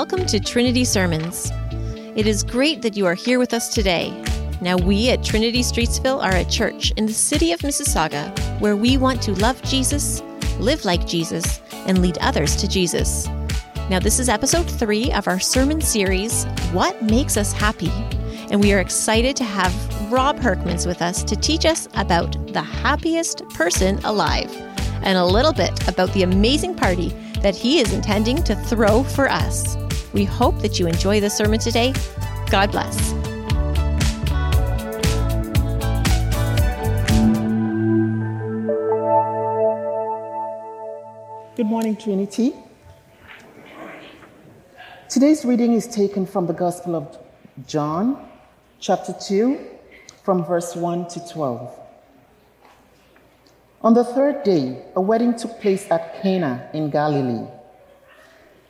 welcome to Trinity Sermons. It is great that you are here with us today. Now, we at Trinity Streetsville are a church in the city of Mississauga where we want to love Jesus, live like Jesus, and lead others to Jesus. Now, this is episode three of our sermon series, What Makes Us Happy? And we are excited to have Rob Herkmans with us to teach us about the happiest person alive and a little bit about the amazing party that he is intending to throw for us. We hope that you enjoy the sermon today. God bless. Good morning, Trinity. Today's reading is taken from the Gospel of John, chapter 2, from verse 1 to 12. On the third day, a wedding took place at Cana in Galilee.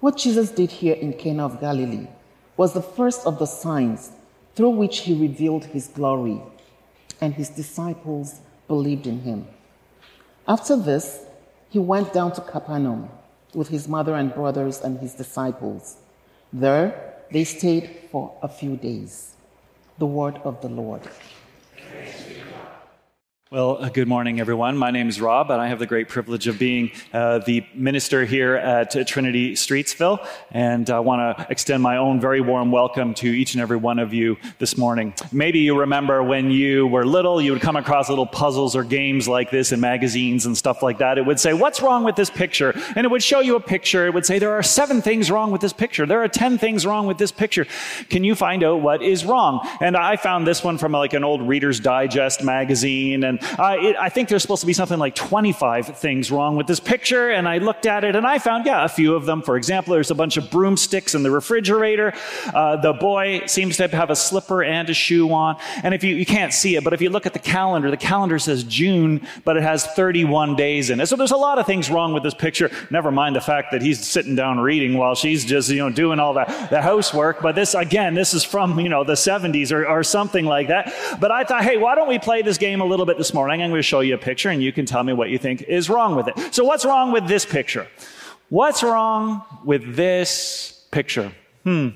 What Jesus did here in Cana of Galilee was the first of the signs through which he revealed his glory, and his disciples believed in him. After this, he went down to Capernaum with his mother and brothers and his disciples. There, they stayed for a few days. The word of the Lord. Well, uh, good morning, everyone. My name is Rob, and I have the great privilege of being uh, the minister here at uh, Trinity Streetsville. And I want to extend my own very warm welcome to each and every one of you this morning. Maybe you remember when you were little, you would come across little puzzles or games like this in magazines and stuff like that. It would say, What's wrong with this picture? And it would show you a picture. It would say, There are seven things wrong with this picture. There are ten things wrong with this picture. Can you find out what is wrong? And I found this one from like an old Reader's Digest magazine. And uh, it, I think there's supposed to be something like 25 things wrong with this picture. And I looked at it and I found, yeah, a few of them. For example, there's a bunch of broomsticks in the refrigerator. Uh, the boy seems to have a slipper and a shoe on. And if you, you can't see it, but if you look at the calendar, the calendar says June, but it has 31 days in it. So there's a lot of things wrong with this picture. Never mind the fact that he's sitting down reading while she's just, you know, doing all that, the housework. But this, again, this is from, you know, the 70s or, or something like that. But I thought, hey, why don't we play this game a little bit this morning? I'm going to show you a picture and you can tell me what you think is wrong with it. So, what's wrong with this picture? What's wrong with this picture? Hmm.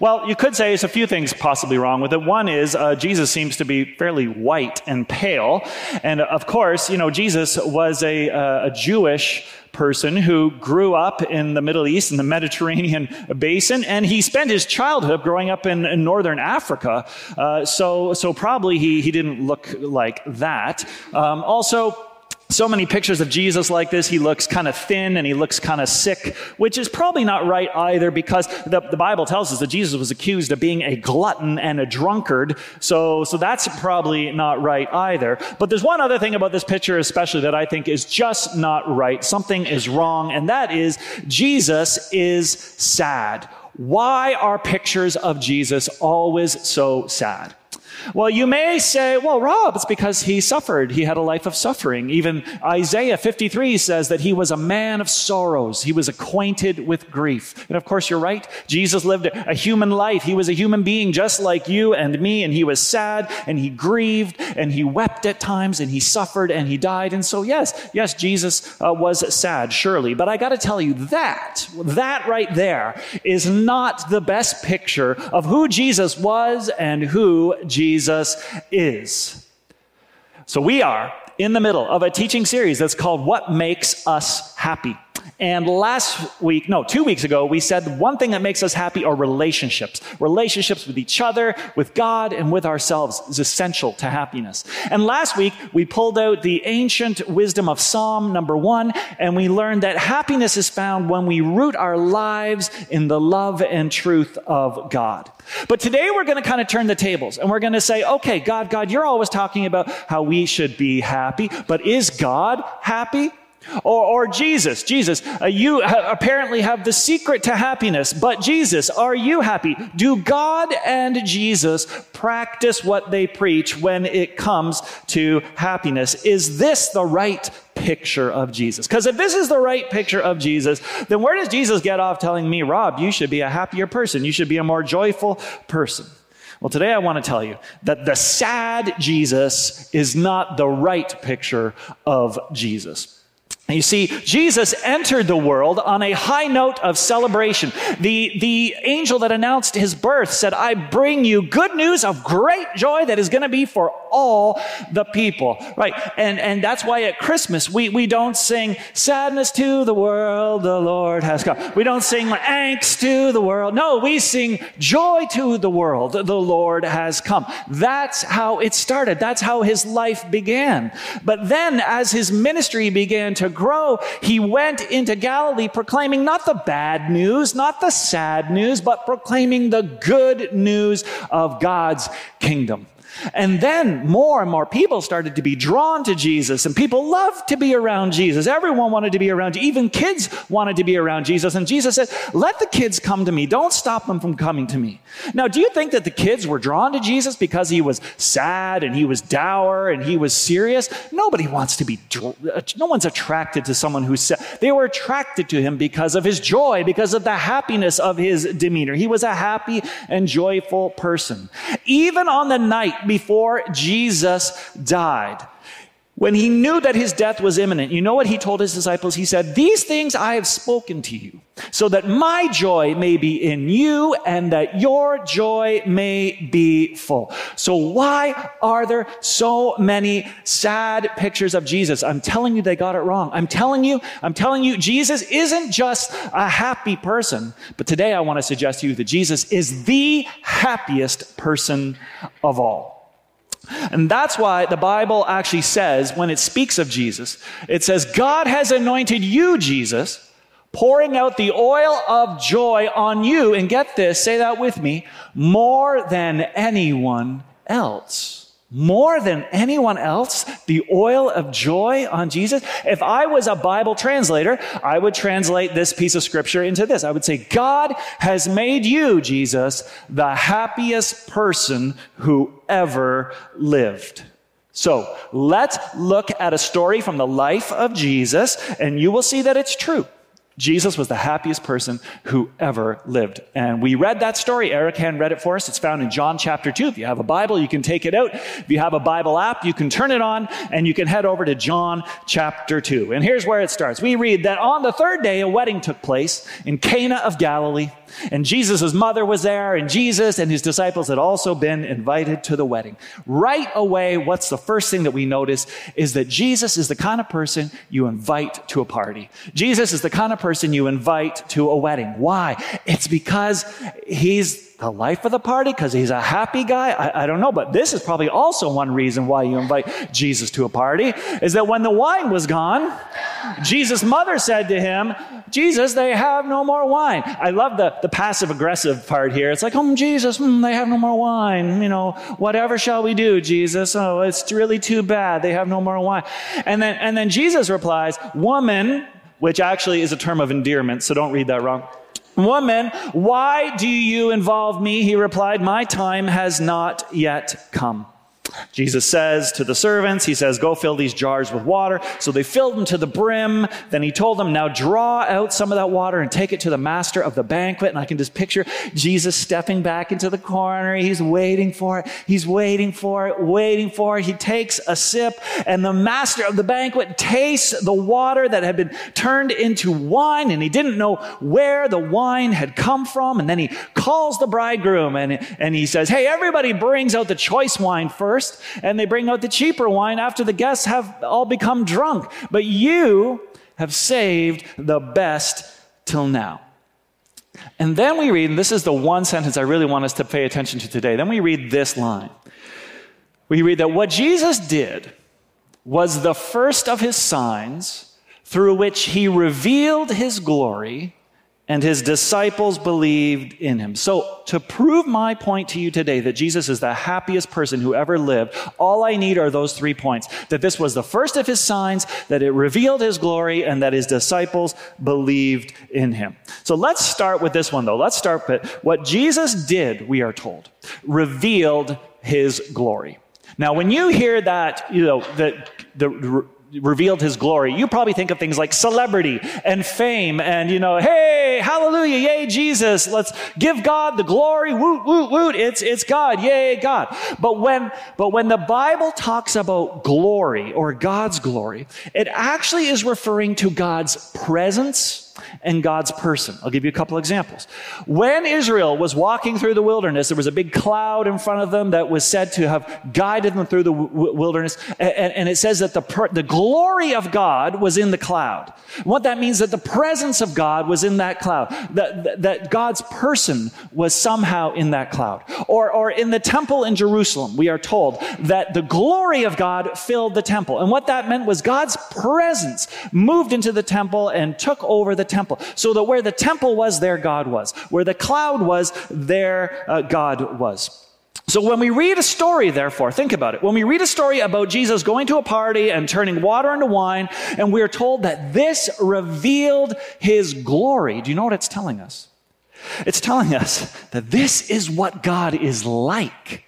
Well, you could say there's a few things possibly wrong with it. One is uh, Jesus seems to be fairly white and pale. And of course, you know, Jesus was a, uh, a Jewish person who grew up in the Middle East, in the Mediterranean basin, and he spent his childhood growing up in, in northern Africa. Uh, so, so probably he, he didn't look like that. Um, also, so many pictures of Jesus like this. He looks kind of thin and he looks kind of sick, which is probably not right either because the, the, Bible tells us that Jesus was accused of being a glutton and a drunkard. So, so that's probably not right either. But there's one other thing about this picture, especially that I think is just not right. Something is wrong, and that is Jesus is sad. Why are pictures of Jesus always so sad? Well, you may say, well, Rob, it's because he suffered. He had a life of suffering. Even Isaiah 53 says that he was a man of sorrows. He was acquainted with grief. And of course, you're right. Jesus lived a human life. He was a human being just like you and me, and he was sad and he grieved and he wept at times and he suffered and he died. And so, yes, yes, Jesus uh, was sad, surely. But I got to tell you that, that right there is not the best picture of who Jesus was and who Jesus is. So we are in the middle of a teaching series that's called What Makes Us Happy. And last week, no, two weeks ago, we said one thing that makes us happy are relationships. Relationships with each other, with God, and with ourselves is essential to happiness. And last week, we pulled out the ancient wisdom of Psalm number one, and we learned that happiness is found when we root our lives in the love and truth of God. But today we're going to kind of turn the tables and we're going to say, okay, God, God, you're always talking about how we should be happy, but is God happy? Or, or Jesus, Jesus, uh, you ha- apparently have the secret to happiness, but Jesus, are you happy? Do God and Jesus practice what they preach when it comes to happiness? Is this the right picture of Jesus? Because if this is the right picture of Jesus, then where does Jesus get off telling me, Rob, you should be a happier person? You should be a more joyful person? Well, today I want to tell you that the sad Jesus is not the right picture of Jesus. You see, Jesus entered the world on a high note of celebration. The, the angel that announced his birth said, I bring you good news of great joy that is going to be for all the people. Right. And, and that's why at Christmas, we, we don't sing sadness to the world, the Lord has come. We don't sing angst to the world. No, we sing joy to the world, the Lord has come. That's how it started. That's how his life began. But then as his ministry began to grow, he went into Galilee proclaiming not the bad news, not the sad news, but proclaiming the good news of God's kingdom. And then more and more people started to be drawn to Jesus, and people loved to be around Jesus. Everyone wanted to be around, Jesus. even kids wanted to be around Jesus. And Jesus said, Let the kids come to me. Don't stop them from coming to me. Now, do you think that the kids were drawn to Jesus because he was sad and he was dour and he was serious? Nobody wants to be, uh, no one's attracted to someone who's sad. They were attracted to him because of his joy, because of the happiness of his demeanor. He was a happy and joyful person. Even on the night before Jesus died. When he knew that his death was imminent, you know what he told his disciples? He said, These things I have spoken to you, so that my joy may be in you and that your joy may be full. So why are there so many sad pictures of Jesus? I'm telling you, they got it wrong. I'm telling you, I'm telling you, Jesus isn't just a happy person. But today I want to suggest to you that Jesus is the happiest person of all. And that's why the Bible actually says, when it speaks of Jesus, it says, God has anointed you, Jesus, pouring out the oil of joy on you. And get this, say that with me, more than anyone else more than anyone else the oil of joy on Jesus? If I was a Bible translator, I would translate this piece of scripture into this. I would say, God has made you, Jesus, the happiest person who ever lived. So let's look at a story from the life of Jesus, and you will see that it's true. Jesus was the happiest person who ever lived. And we read that story. Eric Hand read it for us. It's found in John chapter 2. If you have a Bible, you can take it out. If you have a Bible app, you can turn it on and you can head over to John chapter 2. And here's where it starts. We read that on the third day, a wedding took place in Cana of Galilee. And Jesus' mother was there, and Jesus and his disciples had also been invited to the wedding. Right away, what's the first thing that we notice is that Jesus is the kind of person you invite to a party. Jesus is the kind of person person you invite to a wedding. Why? It's because he's the life of the party, because he's a happy guy. I, I, don't know, but this is probably also one reason why you invite Jesus to a party, is that when the wine was gone, Jesus' mother said to him, Jesus, they have no more wine. I love the, the passive aggressive part here. It's like, oh, Jesus, mm, they have no more wine. You know, whatever shall we do, Jesus? Oh, it's really too bad. They have no more wine. And then, and then Jesus replies, woman, which actually is a term of endearment, so don't read that wrong. Woman, why do you involve me? He replied, My time has not yet come. Jesus says to the servants, He says, Go fill these jars with water. So they filled them to the brim. Then He told them, Now draw out some of that water and take it to the master of the banquet. And I can just picture Jesus stepping back into the corner. He's waiting for it. He's waiting for it, waiting for it. He takes a sip, and the master of the banquet tastes the water that had been turned into wine. And he didn't know where the wine had come from. And then he calls the bridegroom and, and he says, Hey, everybody brings out the choice wine first first, and they bring out the cheaper wine after the guests have all become drunk. But you have saved the best till now. And then we read, and this is the one sentence I really want us to pay attention to today. Then we read this line. We read that what Jesus did was the first of his signs through which he revealed his glory and his disciples believed in him. So, to prove my point to you today that Jesus is the happiest person who ever lived, all I need are those three points that this was the first of his signs, that it revealed his glory, and that his disciples believed in him. So, let's start with this one, though. Let's start with what Jesus did, we are told, revealed his glory. Now, when you hear that, you know, that the revealed his glory, you probably think of things like celebrity and fame and, you know, hey, hallelujah, yay, Jesus, let's give God the glory, woot, woot, woot, it's, it's God, yay, God. But when, but when the Bible talks about glory or God's glory, it actually is referring to God's presence and God's person. I'll give you a couple examples. When Israel was walking through the wilderness, there was a big cloud in front of them that was said to have guided them through the w- wilderness. And, and, it says that the, per- the glory of God was in the cloud. What that means is that the presence of God was in that cloud, that, that, that God's person was somehow in that cloud. Or, or in the temple in Jerusalem, we are told that the glory of God filled the temple. And what that meant was God's presence moved into the temple and took over the temple. So that where the temple was, there God was. Where the cloud was, there uh, God was. So when we read a story, therefore, think about it. When we read a story about Jesus going to a party and turning water into wine, and we're told that this revealed his glory, do you know what it's telling us? It's telling us that this is what God is like.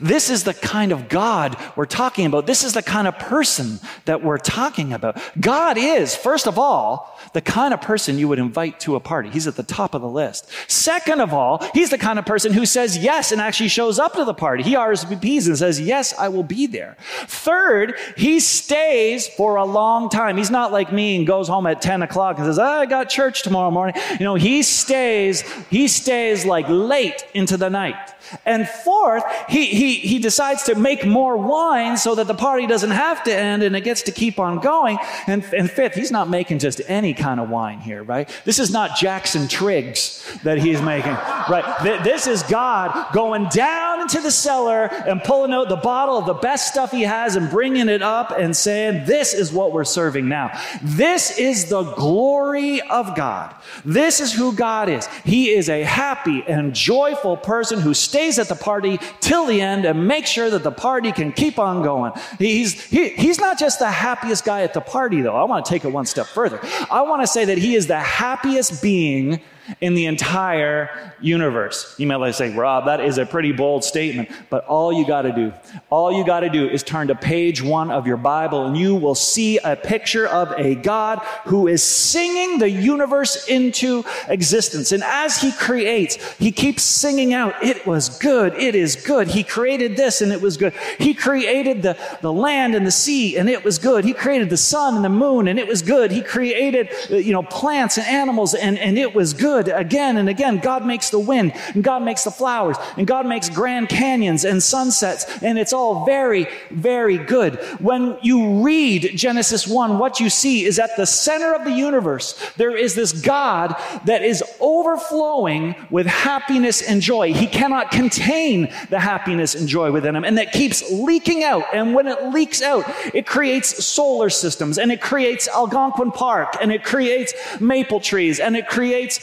This is the kind of God we're talking about. This is the kind of person that we're talking about. God is, first of all, the kind of person you would invite to a party. He's at the top of the list. Second of all, he's the kind of person who says yes and actually shows up to the party. He RSVPs and says, yes, I will be there. Third, he stays for a long time. He's not like me and goes home at 10 o'clock and says, oh, I got church tomorrow morning. You know, he stays, he stays like late into the night. And fourth, he, he, he decides to make more wine so that the party doesn't have to end and it gets to keep on going. And, and fifth, he's not making just any kind of wine here, right? This is not Jackson Triggs that he's making, right? This is God going down into the cellar and pulling out the bottle of the best stuff he has and bringing it up and saying, This is what we're serving now. This is the glory of God. This is who God is. He is a happy and joyful person who stays stays at the party till the end and makes sure that the party can keep on going. He's, he, he's not just the happiest guy at the party, though. I want to take it one step further. I want to say that he is the happiest being in the entire universe. You might say, Rob, that is a pretty bold statement, but all you got to do, all you got to do is turn to page one of your Bible and you will see a picture of a God who is singing the universe into existence. And as he creates, he keeps singing out, it was good, it is good. He created this and it was good. He created the, the land and the sea and it was good. He created the sun and the moon and it was good. He created, you know, plants and animals and, and it was good good again and again. God makes the wind, and God makes the flowers, and God makes grand canyons and sunsets, and it's all very, very good. When you read Genesis 1, what you see is at the center of the universe, there is this God that is overflowing with happiness and joy. He cannot contain the happiness and joy within him, and that keeps leaking out. And when it leaks out, it creates solar systems, and it creates Algonquin Park, and it creates maple trees, and it creates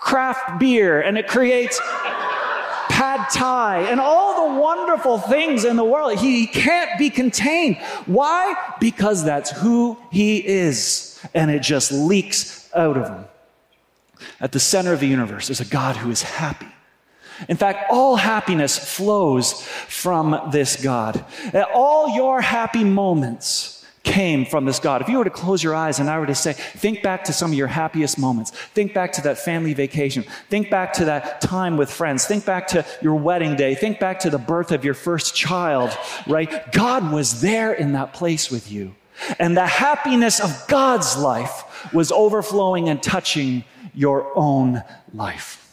craft beer and it creates pad thai and all the wonderful things in the world. He can't be contained. Why? Because that's who he is and it just leaks out of him. At the center of the universe is a God who is happy. In fact, all happiness flows from this God. All your happy moments came from this God. If you were to close your eyes and I were to say, think back to some of your happiest moments, think back to that family vacation, think back to that time with friends, think back to your wedding day, think back to the birth of your first child, right? God was there in that place with you. And the happiness of God's life was overflowing and touching your own life.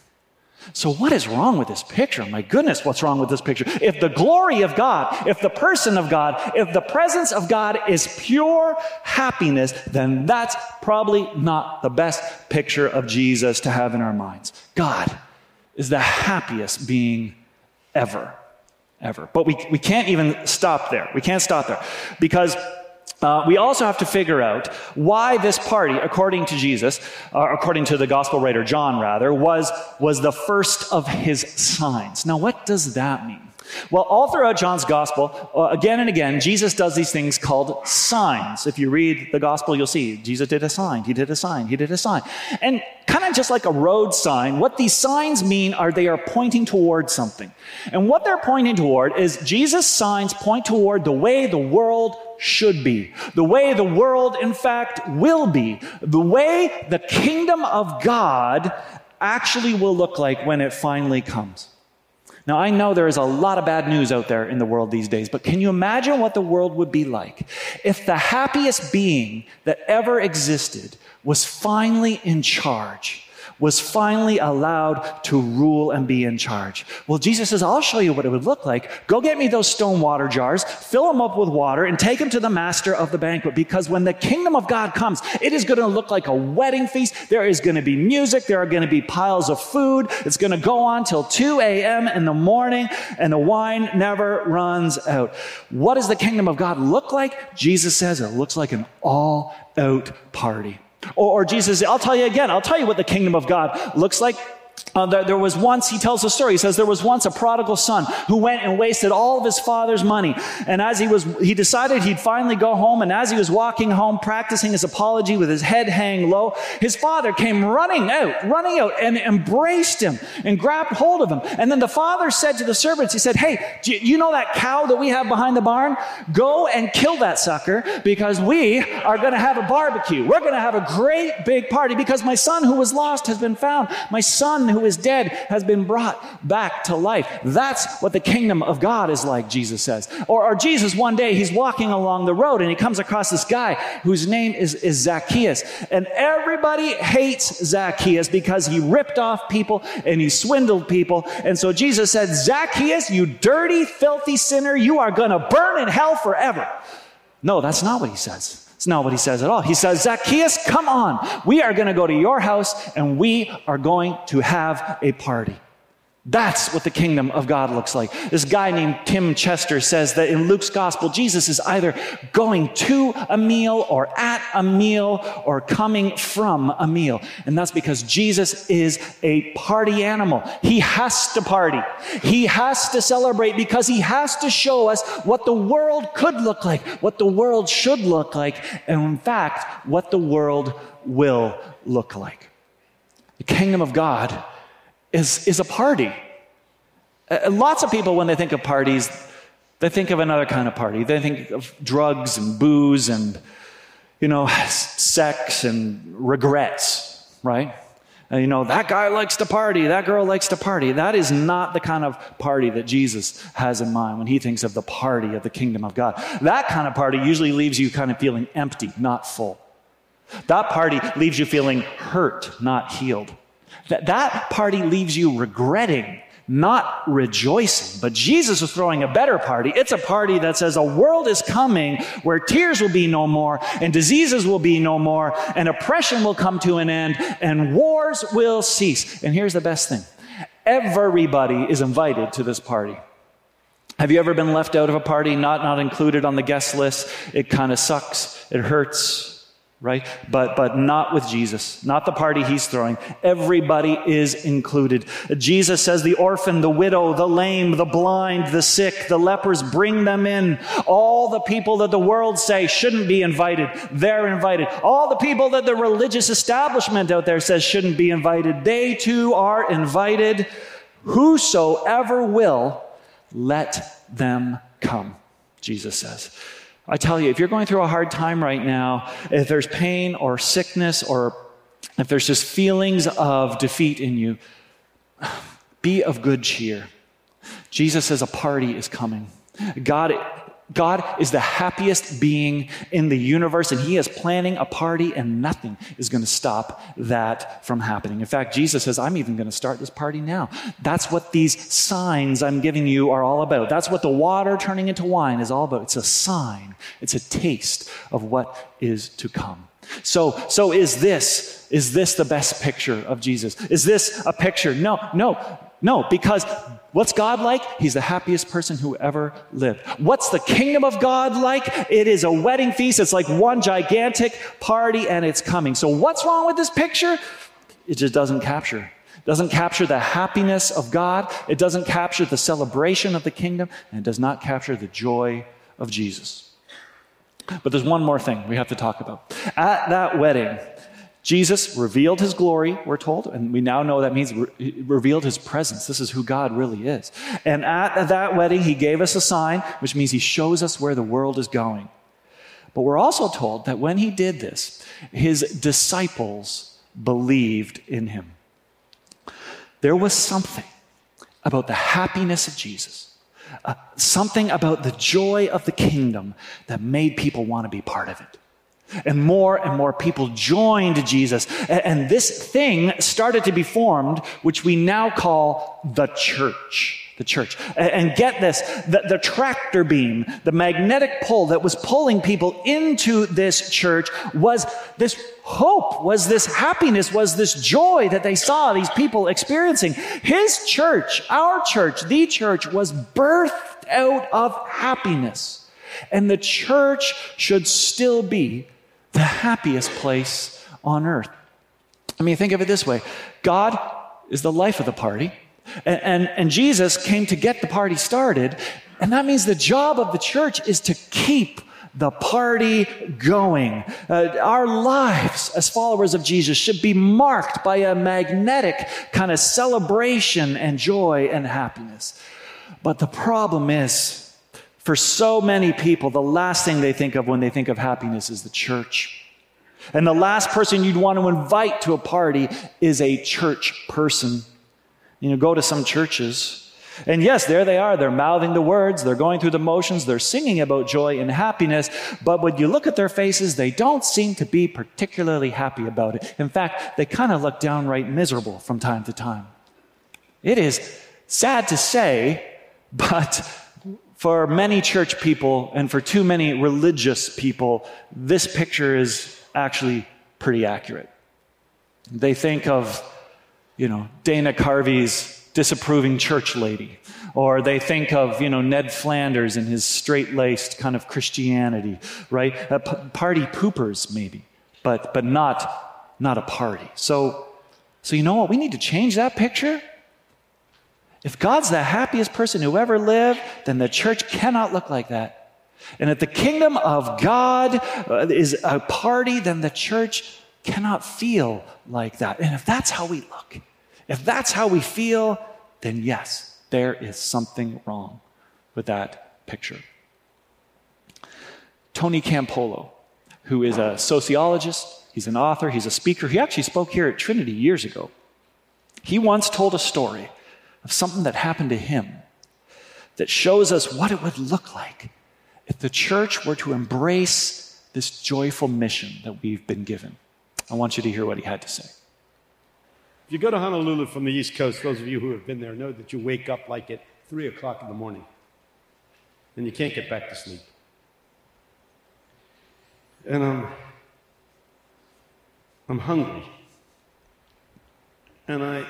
So, what is wrong with this picture? My goodness, what's wrong with this picture? If the glory of God, if the person of God, if the presence of God is pure happiness, then that's probably not the best picture of Jesus to have in our minds. God is the happiest being ever, ever. But we, we can't even stop there. We can't stop there because uh, we also have to figure out why this party, according to Jesus, uh, according to the gospel writer John, rather, was, was the first of his signs. Now, what does that mean? Well, all throughout John's gospel, uh, again and again, Jesus does these things called signs. If you read the gospel, you'll see Jesus did a sign, he did a sign, he did a sign. And kind of just like a road sign, what these signs mean are they are pointing toward something. And what they're pointing toward is Jesus' signs point toward the way the world should be, the way the world, in fact, will be, the way the kingdom of God actually will look like when it finally comes. Now, I know there is a lot of bad news out there in the world these days, but can you imagine what the world would be like if the happiest being that ever existed was finally in charge? Was finally allowed to rule and be in charge. Well, Jesus says, I'll show you what it would look like. Go get me those stone water jars, fill them up with water, and take them to the master of the banquet. Because when the kingdom of God comes, it is going to look like a wedding feast. There is going to be music. There are going to be piles of food. It's going to go on till 2 a.m. in the morning, and the wine never runs out. What does the kingdom of God look like? Jesus says it looks like an all out party. Or, or Jesus, I'll tell you again, I'll tell you what the kingdom of God looks like. Uh, there, there, was once, he tells a story. He says there was once a prodigal son who went and wasted all of his father's money. And as he was, he decided he'd finally go home. And as he was walking home, practicing his apology with his head hanging low, his father came running out, running out and embraced him and grabbed hold of him. And then the father said to the servants, he said, Hey, you know that cow that we have behind the barn? Go and kill that sucker because we are going to have a barbecue. We're going to have a great big party because my son who was lost has been found. My son who is dead has been brought back to life. That's what the kingdom of God is like, Jesus says. Or, or Jesus, one day, he's walking along the road and he comes across this guy whose name is, is Zacchaeus. And everybody hates Zacchaeus because he ripped off people and he swindled people. And so Jesus said, Zacchaeus, you dirty, filthy sinner, you are going to burn in hell forever. No, that's not what he says. It's not what he says at all. He says, Zacchaeus, come on. We are going to go to your house and we are going to have a party. That's what the kingdom of God looks like. This guy named Tim Chester says that in Luke's gospel, Jesus is either going to a meal or at a meal or coming from a meal. And that's because Jesus is a party animal. He has to party. He has to celebrate because he has to show us what the world could look like, what the world should look like, and in fact, what the world will look like. The kingdom of God is, is a party. Uh, lots of people, when they think of parties, they think of another kind of party. They think of drugs and booze and, you know, sex and regrets, right? And, you know, that guy likes to party, that girl likes to party. That is not the kind of party that Jesus has in mind when he thinks of the party of the kingdom of God. That kind of party usually leaves you kind of feeling empty, not full. That party leaves you feeling hurt, not healed. That, that party leaves you regretting, not rejoicing. But Jesus is throwing a better party. It's a party that says a world is coming where tears will be no more, and diseases will be no more, and oppression will come to an end, and wars will cease. And here's the best thing everybody is invited to this party. Have you ever been left out of a party, not, not included on the guest list? It kind of sucks. It hurts. Right? But, but not with Jesus, not the party he's throwing. Everybody is included. Jesus says the orphan, the widow, the lame, the blind, the sick, the lepers, bring them in. All the people that the world say shouldn't be invited, they're invited. All the people that the religious establishment out there says shouldn't be invited, they too are invited. Whosoever will, let them come, Jesus says. I tell you, if you're going through a hard time right now, if there's pain or sickness or if there's just feelings of defeat in you, be of good cheer. Jesus says a party is coming. God God is the happiest being in the universe, and He is planning a party, and nothing is going to stop that from happening. In fact, Jesus says, I'm even going to start this party now. That's what these signs I'm giving you are all about. That's what the water turning into wine is all about. It's a sign, it's a taste of what is to come. So, so is this, is this the best picture of Jesus? Is this a picture? No, no, no, because What's God like? He's the happiest person who ever lived. What's the kingdom of God like? It is a wedding feast. It's like one gigantic party and it's coming. So what's wrong with this picture? It just doesn't capture. It doesn't capture the happiness of God. It doesn't capture the celebration of the kingdom and it does not capture the joy of Jesus. But there's one more thing we have to talk about. At that wedding, Jesus revealed his glory, we're told, and we now know that means re- revealed his presence. This is who God really is. And at that wedding, he gave us a sign, which means he shows us where the world is going. But we're also told that when he did this, his disciples believed in him. There was something about the happiness of Jesus, uh, something about the joy of the kingdom that made people want to be part of it. And more and more people joined Jesus. And this thing started to be formed, which we now call the church. The church. And get this, the, the, tractor beam, the magnetic pull that was pulling people into this church was this hope, was this happiness, was this joy that they saw these people experiencing. His church, our church, the church was birthed out of happiness. And the church should still be the happiest place on earth. I mean, think of it this way God is the life of the party, and, and, and Jesus came to get the party started, and that means the job of the church is to keep the party going. Uh, our lives as followers of Jesus should be marked by a magnetic kind of celebration and joy and happiness. But the problem is, for so many people, the last thing they think of when they think of happiness is the church. And the last person you'd want to invite to a party is a church person. You know, go to some churches. And yes, there they are. They're mouthing the words, they're going through the motions, they're singing about joy and happiness. But when you look at their faces, they don't seem to be particularly happy about it. In fact, they kind of look downright miserable from time to time. It is sad to say, but for many church people and for too many religious people, this picture is actually pretty accurate. They think of, you know, Dana Carvey's disapproving church lady, or they think of, you know, Ned Flanders and his straight laced kind of Christianity, right? Uh, p- party poopers, maybe, but, but not, not a party. So, so, you know what? We need to change that picture if God's the happiest person who ever lived, then the church cannot look like that. And if the kingdom of God uh, is a party, then the church cannot feel like that. And if that's how we look, if that's how we feel, then yes, there is something wrong with that picture. Tony Campolo, who is a sociologist, he's an author, he's a speaker. He actually spoke here at Trinity years ago. He once told a story of something that happened to him that shows us what it would look like if the church were to embrace this joyful mission that we've been given. I want you to hear what he had to say. If you go to Honolulu from the East Coast, those of you who have been there know that you wake up like at 3 o'clock in the morning and you can't get back to sleep. And I'm, I'm hungry. And I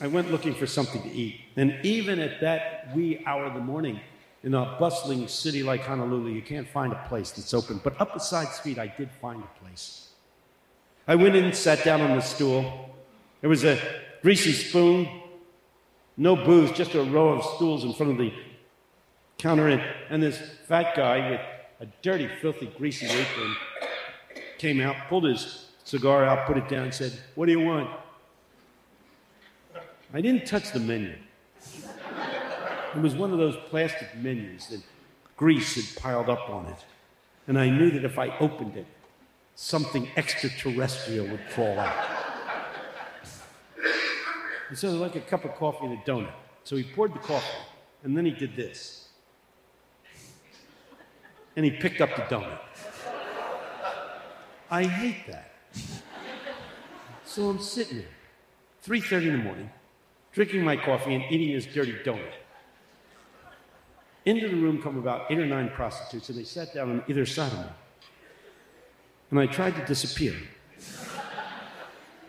I went looking for something to eat. And even at that wee hour of the morning, In a bustling city like Honolulu, you can't find a place that's open. But up beside Street, I did find a place. I went in, sat down on the stool. There was a greasy spoon, no booze, just a row of stools in front of the counter, and, and this fat guy with a dirty, filthy, greasy apron came out, pulled his cigar out, put it down, and said, What do you want? I didn't touch the menu. It was one of those plastic menus that grease had piled up on it. And I knew that if I opened it, something extraterrestrial would fall out. He said, like a cup of coffee and a donut. So he poured the coffee, and then he did this. And he picked up the donut. I hate that. So I'm sitting there, 3.30 in the morning, drinking my coffee and eating his dirty donut. Into the room come about eight or nine prostitutes, and they sat down on either side of me. And I tried to disappear.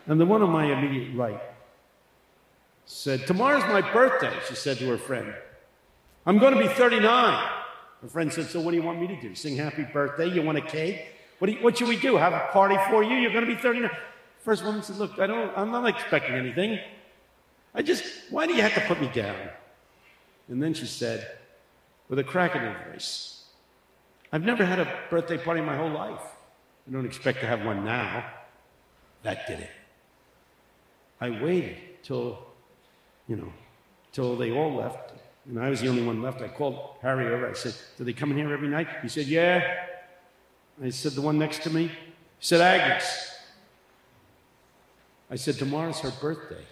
And the one on my immediate right said, Tomorrow's my birthday, she said to her friend. I'm going to be 39. Her friend said, So what do you want me to do? Sing happy birthday? You want a cake? What, you, what should we do? Have a party for you? You're going to be 39. First woman said, Look, I don't, I'm not expecting anything. I just, why do you have to put me down? And then she said, with a crack in her voice, I've never had a birthday party in my whole life. I don't expect to have one now. That did it. I waited till, you know, till they all left. And I was the only one left. I called Harry over. I said, Do they come in here every night? He said, Yeah. I said, The one next to me? He said, Agnes. I said, Tomorrow's her birthday.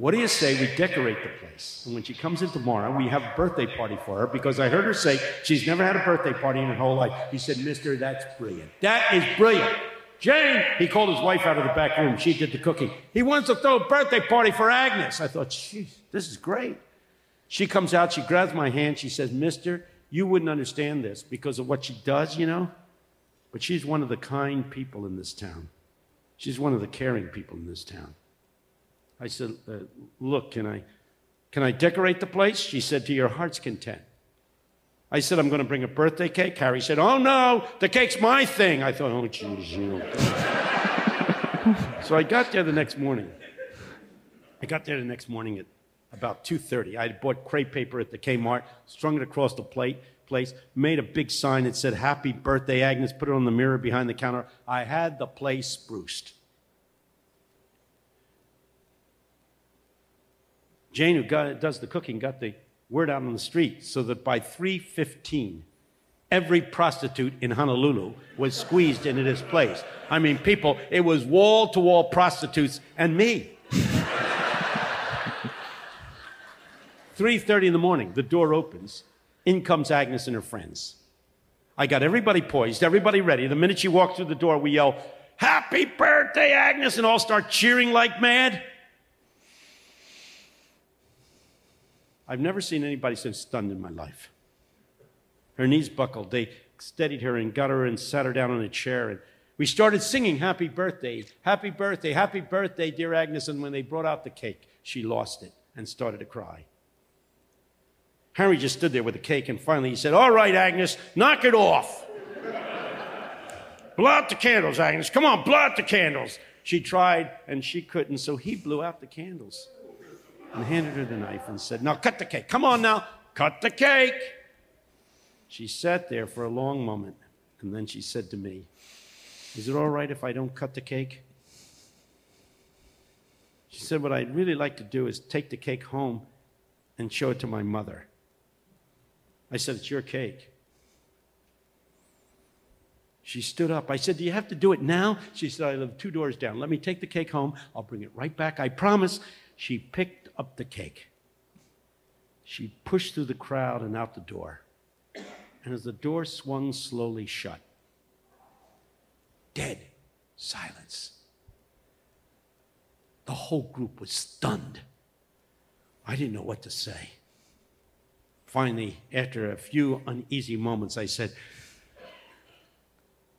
What do you say we decorate the place? And when she comes in tomorrow, we have a birthday party for her because I heard her say she's never had a birthday party in her whole life. He said, Mister, that's brilliant. That is brilliant. Jane, he called his wife out of the back room. She did the cooking. He wants to throw a birthday party for Agnes. I thought, jeez, this is great. She comes out, she grabs my hand, she says, Mister, you wouldn't understand this because of what she does, you know? But she's one of the kind people in this town. She's one of the caring people in this town. I said, uh, Look, can I, can I decorate the place? She said, To your heart's content. I said, I'm going to bring a birthday cake. Harry said, Oh no, the cake's my thing. I thought, Oh, geez, you. so I got there the next morning. I got there the next morning at about 2.30. I had bought crepe paper at the Kmart, strung it across the plate, place, made a big sign that said, Happy birthday, Agnes, put it on the mirror behind the counter. I had the place spruced. Jane, who got, does the cooking, got the word out on the street so that by 3.15, every prostitute in Honolulu was squeezed into this place. I mean, people, it was wall to wall prostitutes and me. 3:30 in the morning, the door opens. In comes Agnes and her friends. I got everybody poised, everybody ready. The minute she walked through the door, we yell, "Happy birthday, Agnes!" and all start cheering like mad. I've never seen anybody so stunned in my life. Her knees buckled. They steadied her and got her and sat her down on a chair. And we started singing happy birthday, happy birthday, happy birthday, dear Agnes. And when they brought out the cake, she lost it and started to cry. Harry just stood there with the cake, and finally he said, All right, Agnes, knock it off. blow out the candles, Agnes. Come on, blow out the candles. She tried, and she couldn't, so he blew out the candles and handed her the knife and said, Now cut the cake. Come on now, cut the cake. She sat there for a long moment, and then she said to me, Is it all right if I don't cut the cake? She said, What I'd really like to do is take the cake home and show it to my mother. I said, It's your cake. She stood up. I said, Do you have to do it now? She said, I live two doors down. Let me take the cake home. I'll bring it right back. I promise. She picked up the cake. She pushed through the crowd and out the door. And as the door swung slowly shut, dead silence. The whole group was stunned. I didn't know what to say. Finally, after a few uneasy moments, I said,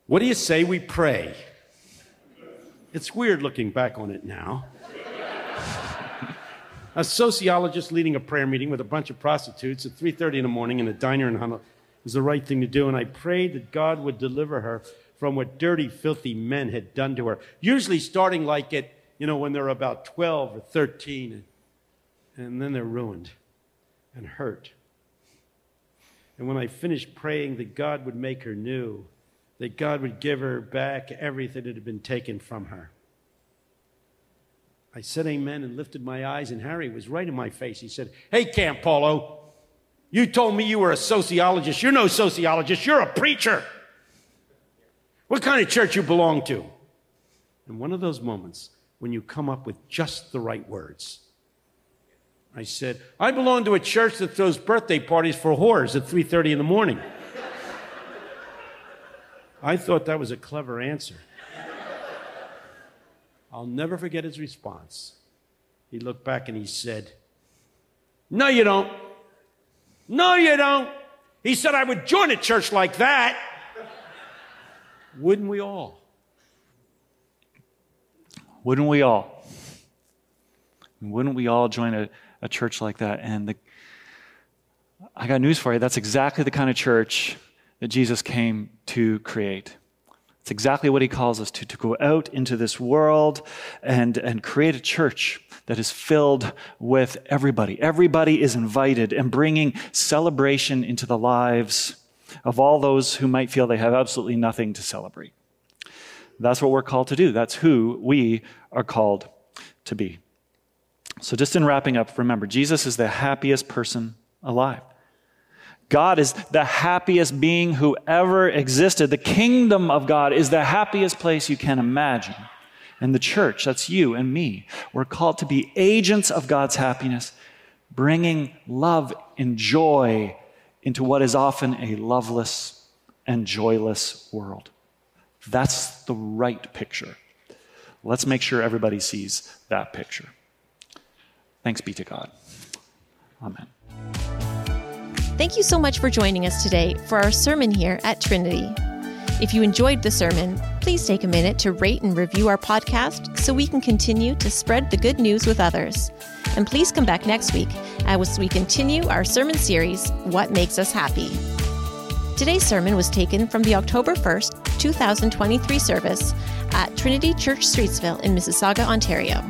What do you say we pray? It's weird looking back on it now. A sociologist leading a prayer meeting with a bunch of prostitutes at 3.30 in the morning in a diner in Huntsville was the right thing to do, and I prayed that God would deliver her from what dirty, filthy men had done to her. Usually starting like at, you know, when they're about 12 or 13, and, and then they're ruined and hurt. And when I finished praying that God would make her new, that God would give her back everything that had been taken from her. I said amen and lifted my eyes, and Harry was right in my face. He said, Hey, Campolo, you told me you were a sociologist. You're no sociologist, you're a preacher. What kind of church you belong to? And one of those moments when you come up with just the right words. I said, I belong to a church that throws birthday parties for whores at 3:30 in the morning. I thought that was a clever answer. I'll never forget his response. He looked back and he said, No, you don't. No, you don't. He said, I would join a church like that. Wouldn't we all? Wouldn't we all? Wouldn't we all join a, a church like that? And the, I got news for you. That's exactly the kind of church that Jesus came to create. It's exactly what he calls us to, to go out into this world and, and create a church that is filled with everybody. Everybody is invited and bringing celebration into the lives of all those who might feel they have absolutely nothing to celebrate. That's what we're called to do. That's who we are called to be. So, just in wrapping up, remember, Jesus is the happiest person alive. God is the happiest being who ever existed. The kingdom of God is the happiest place you can imagine. And the church, that's you and me, we're called to be agents of God's happiness, bringing love and joy into what is often a loveless and joyless world. That's the right picture. Let's make sure everybody sees that picture. Thanks be to God. Amen. Thank you so much for joining us today for our sermon here at Trinity. If you enjoyed the sermon, please take a minute to rate and review our podcast so we can continue to spread the good news with others. And please come back next week as we continue our sermon series, What Makes Us Happy. Today's sermon was taken from the October 1st, 2023 service at Trinity Church Streetsville in Mississauga, Ontario.